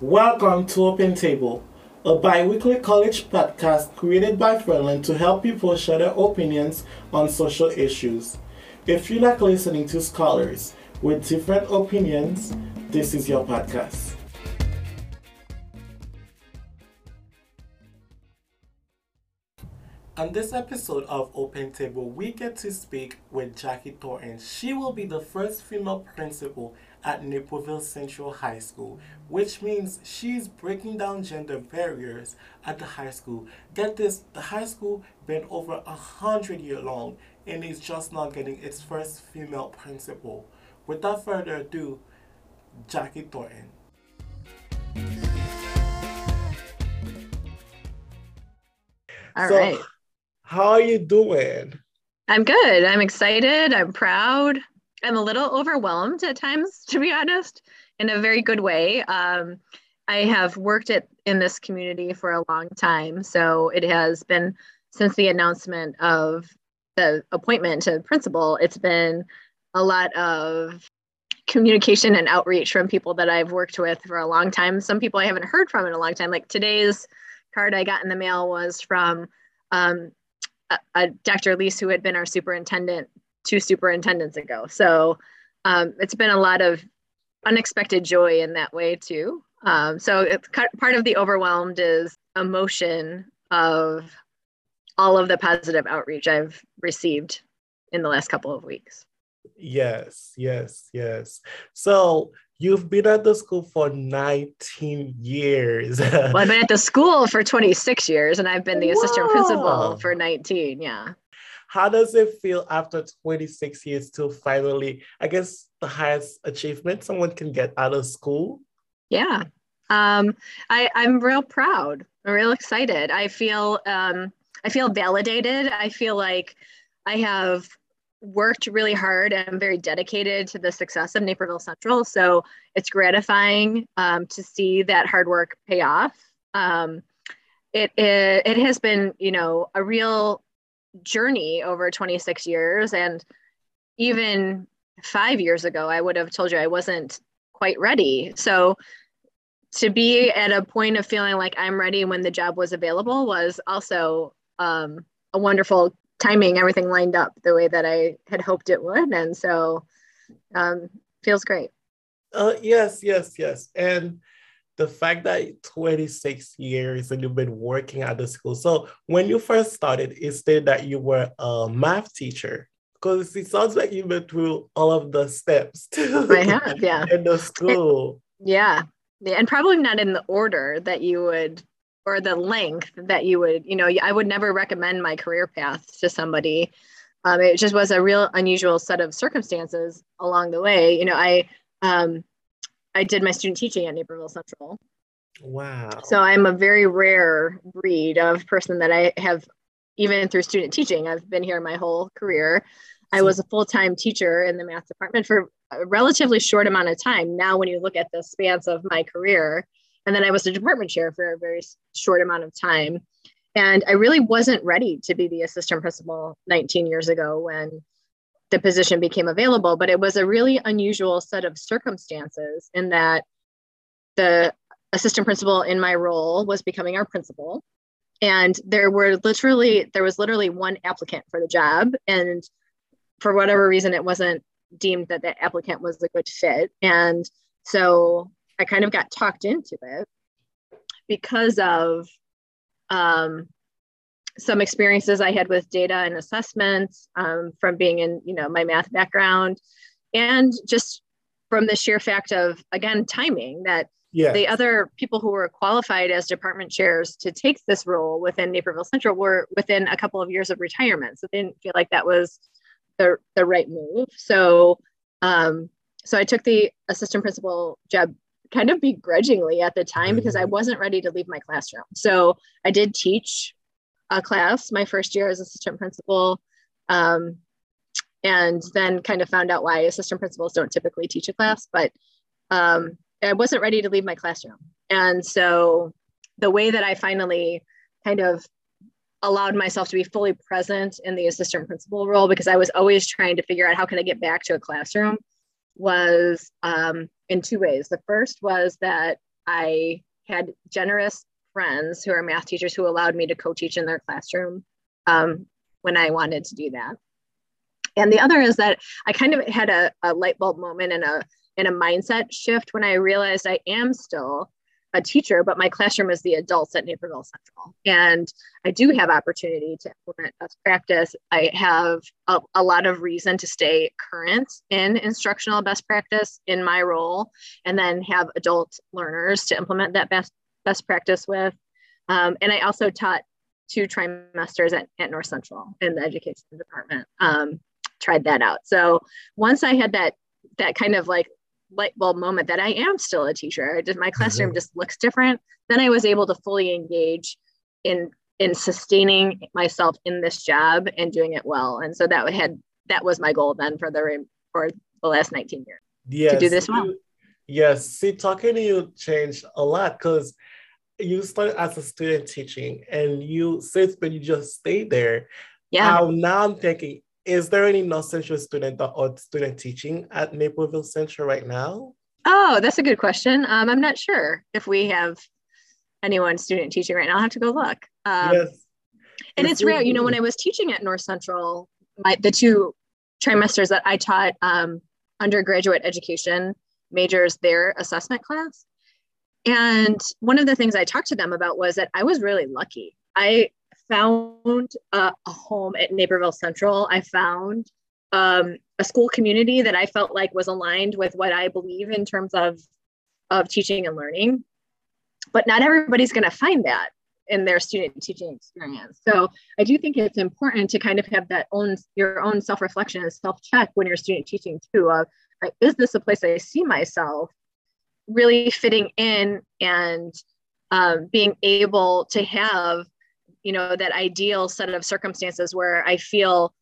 Welcome to Open Table, a bi weekly college podcast created by Ferland to help people share their opinions on social issues. If you like listening to scholars with different opinions, this is your podcast. On this episode of Open Table, we get to speak with Jackie Thornton. She will be the first female principal at Naperville Central High School, which means she's breaking down gender barriers at the high school. Get this, the high school been over a hundred year long and is just now getting its first female principal. Without further ado, Jackie Thornton. All So, right. How are you doing? I'm good. I'm excited. I'm proud. I'm a little overwhelmed at times, to be honest, in a very good way. Um, I have worked at, in this community for a long time. So it has been since the announcement of the appointment to principal, it's been a lot of communication and outreach from people that I've worked with for a long time. Some people I haven't heard from in a long time. Like today's card I got in the mail was from um, a, a Dr. Lease, who had been our superintendent two superintendents ago. So um, it's been a lot of unexpected joy in that way too. Um, so it's part of the overwhelmed is emotion of all of the positive outreach I've received in the last couple of weeks. Yes, yes, yes. So you've been at the school for 19 years. Well, I've been at the school for 26 years and I've been the assistant principal for 19. Yeah. How does it feel after 26 years to finally, I guess, the highest achievement someone can get out of school? Yeah. Um, I, I'm real proud. I'm real excited. I feel um, I feel validated. I feel like I have worked really hard and I'm very dedicated to the success of Naperville Central. So it's gratifying um, to see that hard work pay off. Um, it, it it has been you know a real journey over 26 years and even five years ago i would have told you i wasn't quite ready so to be at a point of feeling like i'm ready when the job was available was also um, a wonderful timing everything lined up the way that i had hoped it would and so um, feels great Uh, yes, yes, yes. And the fact that 26 years and you've been working at the school. So when you first started, it stated that you were a math teacher because it sounds like you've been through all of the steps i have yeah in the school. Yeah. Yeah, and probably not in the order that you would or the length that you would, you know, I would never recommend my career path to somebody. Um, it just was a real unusual set of circumstances along the way. You know, I um, I did my student teaching at Naperville Central. Wow. So I'm a very rare breed of person that I have, even through student teaching, I've been here my whole career. I was a full time teacher in the math department for a relatively short amount of time. Now, when you look at the spans of my career, and then I was a department chair for a very short amount of time. And I really wasn't ready to be the assistant principal 19 years ago when the position became available. But it was a really unusual set of circumstances in that the assistant principal in my role was becoming our principal and there were literally there was literally one applicant for the job and for whatever reason it wasn't deemed that the applicant was a good fit and so i kind of got talked into it because of um, some experiences i had with data and assessments um, from being in you know my math background and just from the sheer fact of again timing that the other people who were qualified as department chairs to take this role within Naperville Central were within a couple of years of retirement. So they didn't feel like that was the, the right move. So um, so I took the assistant principal job kind of begrudgingly at the time because I wasn't ready to leave my classroom. So I did teach a class my first year as assistant principal. Um, and then kind of found out why assistant principals don't typically teach a class, but um, I wasn't ready to leave my classroom. And so the way that I finally kind of allowed myself to be fully present in the assistant principal role because I was always trying to figure out how can I get back to a classroom was um, in two ways. The first was that I had generous friends who are math teachers who allowed me to co-teach in their classroom um, when I wanted to do that. And the other is that I kind of had a, a light bulb moment and a and a mindset shift when I realized I am still a teacher, but my classroom is the adults at Naperville Central. And I do have opportunity to implement best practice. I have a, a, lot of reason to stay current in instructional best practice in my role, and then have adult learners to implement that best, best practice with. Um, and I also taught two trimesters at, at North Central in the education department. Um, tried that out. So once I had that that kind of like light bulb moment that I am still a teacher. Just my classroom mm-hmm. just looks different. Then I was able to fully engage in in sustaining myself in this job and doing it well. And so that had that was my goal then for the for the last 19 years. Yes. To do this well. Yes. See, talking to you changed a lot because you started as a student teaching and you since but you just stayed there. Yeah. now I'm thinking is there any North Central student or student teaching at Naperville Central right now? Oh, that's a good question. Um, I'm not sure if we have anyone student teaching right now. I'll have to go look. Um, yes. And it's rare, you know, when I was teaching at North Central, my the two trimesters that I taught um, undergraduate education majors their assessment class. And one of the things I talked to them about was that I was really lucky. I found a, home at Naperville Central. I found um, a school community that I felt like was aligned with what I believe in terms of of teaching and learning. But not everybody's going to find that in their student teaching experience. So I do think it's important to kind of have that own your own self reflection and self check when you're student teaching too. Of like, is this a place I see myself really fitting in and um, being able to have you know that ideal set of circumstances where i feel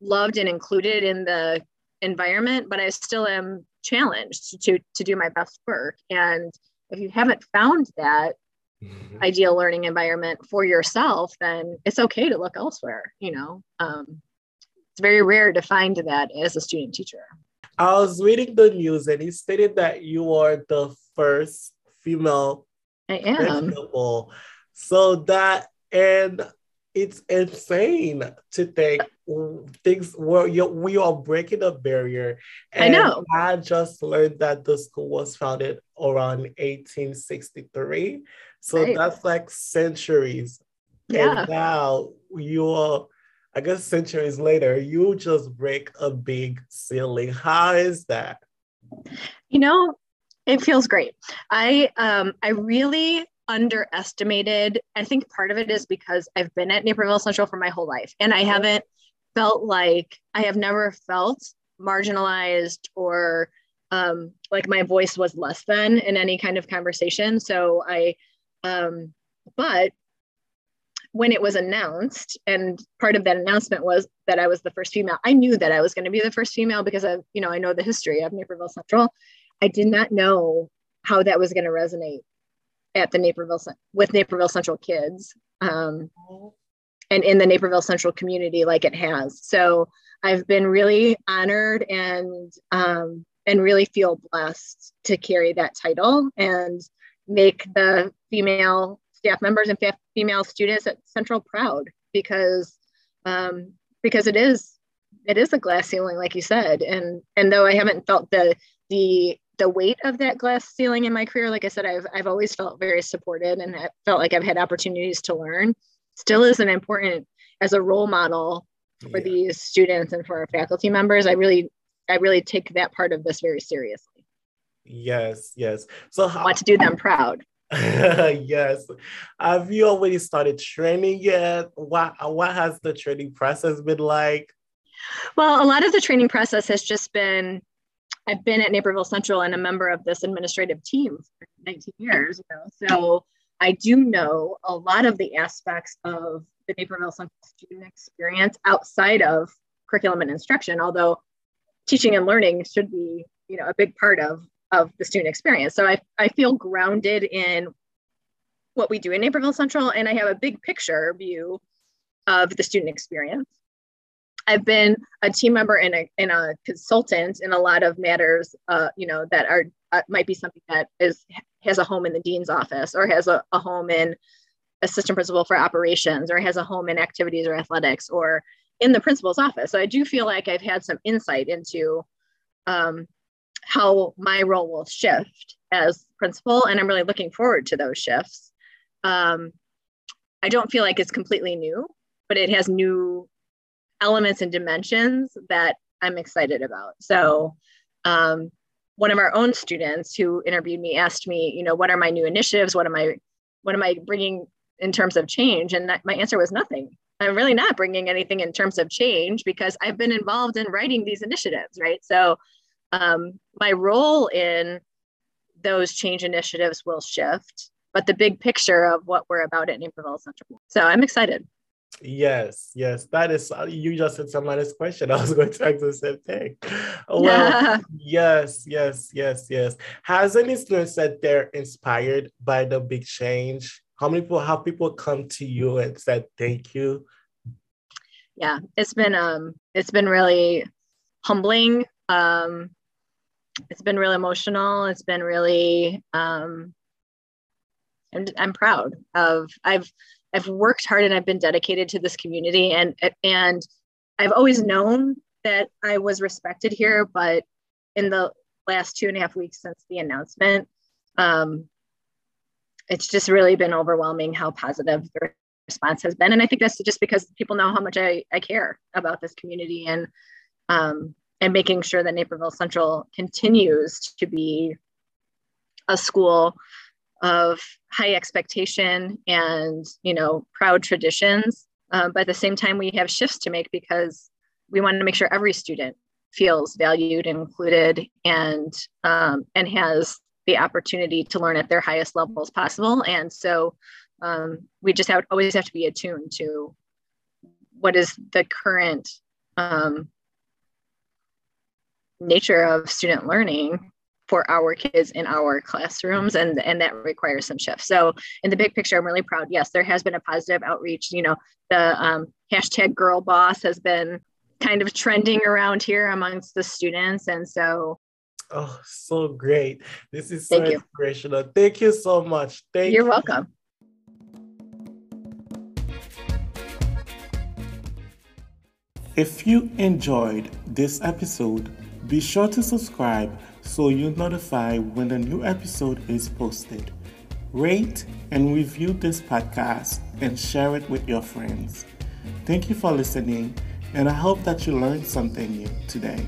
loved and included in the environment but i still am challenged to to do my best work. And if you haven't found that mm-hmm. ideal learning environment for yourself then it's okay to look elsewhere you know? Um, it's very rare to find that as a student teacher i was reading the news and it stated that you are the first female i am so that and it's insane to think things were you, we are breaking a barrier. And I know. I just learned that the school was founded around 1863. So right. that's like centuries. Yeah. And now you're, I guess, centuries later, you just break a big ceiling. How is that? You know, it feels great. I um I really underestimated. I think part of it is because I've been at Naperville Central for my whole life and I haven't felt like I have never felt marginalized or um, like my voice was less than in any kind of conversation. So I, um, but when it was announced, and part of that announcement was that I was the first female, I knew that I was going to be the first female because of, you know, I know the history of Naperville Central. I did not know how that was going to resonate at the Naperville with Naperville Central kids um, and in the Naperville Central community like it has. So I've been really honored and um, and really feel blessed to carry that title and make the female staff members and female students at Central proud because um, because it is it is a glass ceiling like you said and and though I haven't felt the the the weight of that glass ceiling in my career, like I said, I've, I've always felt very supported and I felt like I've had opportunities to learn, still is an important as a role model for yeah. these students and for our faculty members. I really, I really take that part of this very seriously. Yes, yes. So how, I want to do them proud. yes. Have you already started training yet? What what has the training process been like? Well, a lot of the training process has just been I've been at Naperville Central and a member of this administrative team for 19 years. You know? So I do know a lot of the aspects of the Naperville Central student experience outside of curriculum and instruction, although teaching and learning should be, you know, a big part of, of the student experience. So I, I feel grounded in what we do in Naperville Central, and I have a big picture view of the student experience. I've been a team member and a, and a consultant in a lot of matters, uh, you know, that are uh, might be something that is has a home in the dean's office or has a, a home in assistant principal for operations or has a home in activities or athletics or in the principal's office. So I do feel like I've had some insight into um, how my role will shift as principal, and I'm really looking forward to those shifts. Um, I don't feel like it's completely new, but it has new elements and dimensions that I'm excited about. So, um, one of our own students who interviewed me asked me, you know, what are my new initiatives? What am I, what am I bringing in terms of change? And my answer was nothing. I'm really not bringing anything in terms of change because I've been involved in writing these initiatives, right? So, um, my role in those change initiatives will shift, but the big picture of what we're about at Naperville Central. So I'm excited. Yes, yes, that is. Uh, you just said some nice question. I was going to ask the same thing. Well, yes, yes, yes, yes. Has any student said they're inspired by the big change? How many people have people come to you and said thank you? Yeah, it's been um, it's been really humbling. Um, it's been really emotional. It's been really um, and I'm proud of I've I've worked hard and I've been dedicated to this community and and I've always known that I was respected here, but in the last two and a half weeks since the announcement, um, it's just really been overwhelming how positive the response has been. And I think that's just because people know how much I, I care about this community and um, and making sure that Naperville Central continues to be a school of high expectation and you know proud traditions. Um, but at the same time we have shifts to make because we want to make sure every student feels valued and included and um, and has the opportunity to learn at their highest levels possible. And so um, we just have always have to be attuned to what is the current um, nature of student learning for our kids in our classrooms and and that requires some shifts. So in the big picture i'm really proud. Yes there has been a positive outreach you know the um, hashtag girl boss has been kind of trending around here amongst the students and so. Oh so great. This is so Thank inspirational. You. Thank you so much. Thank you're you. welcome. If you enjoyed this episode be sure to subscribe so you're notified when a new episode is posted. Rate and review this podcast and share it with your friends. Thank you for listening, and I hope that you learned something new today.